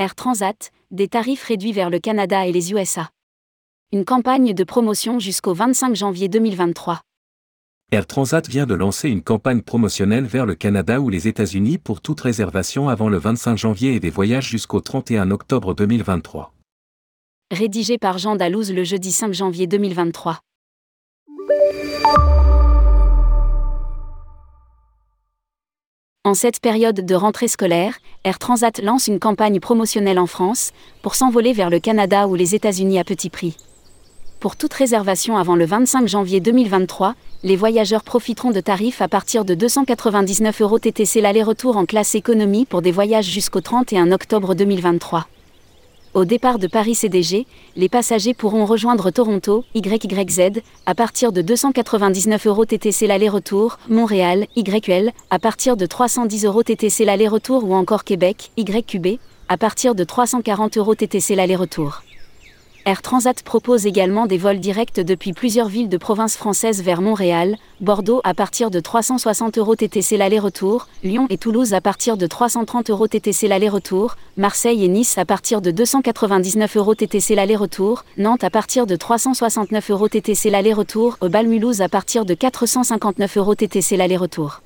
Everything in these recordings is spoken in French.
Air Transat, des tarifs réduits vers le Canada et les USA. Une campagne de promotion jusqu'au 25 janvier 2023. Air Transat vient de lancer une campagne promotionnelle vers le Canada ou les États-Unis pour toute réservation avant le 25 janvier et des voyages jusqu'au 31 octobre 2023. Rédigé par Jean Dalouse le jeudi 5 janvier 2023. En cette période de rentrée scolaire, Air Transat lance une campagne promotionnelle en France pour s'envoler vers le Canada ou les États-Unis à petit prix. Pour toute réservation avant le 25 janvier 2023, les voyageurs profiteront de tarifs à partir de 299 euros TTC l'aller-retour en classe économie pour des voyages jusqu'au 31 octobre 2023. Au départ de Paris CDG, les passagers pourront rejoindre Toronto, YYZ, à partir de 299 euros TTC l'aller-retour, Montréal, YQL, à partir de 310 euros TTC l'aller-retour ou encore Québec, YQB, à partir de 340 euros TTC l'aller-retour. Air Transat propose également des vols directs depuis plusieurs villes de province françaises vers Montréal, Bordeaux à partir de 360 euros TTC l'aller-retour, Lyon et Toulouse à partir de 330 euros TTC l'aller-retour, Marseille et Nice à partir de 299 euros TTC l'aller-retour, Nantes à partir de 369 euros TTC l'aller-retour, Balmulhouse à partir de 459 euros TTC l'aller-retour.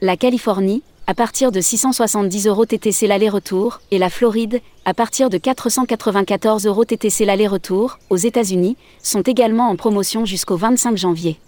La Californie, à partir de 670 euros TTC l'aller-retour, et la Floride, à partir de 494 euros TTC l'aller-retour, aux États-Unis, sont également en promotion jusqu'au 25 janvier.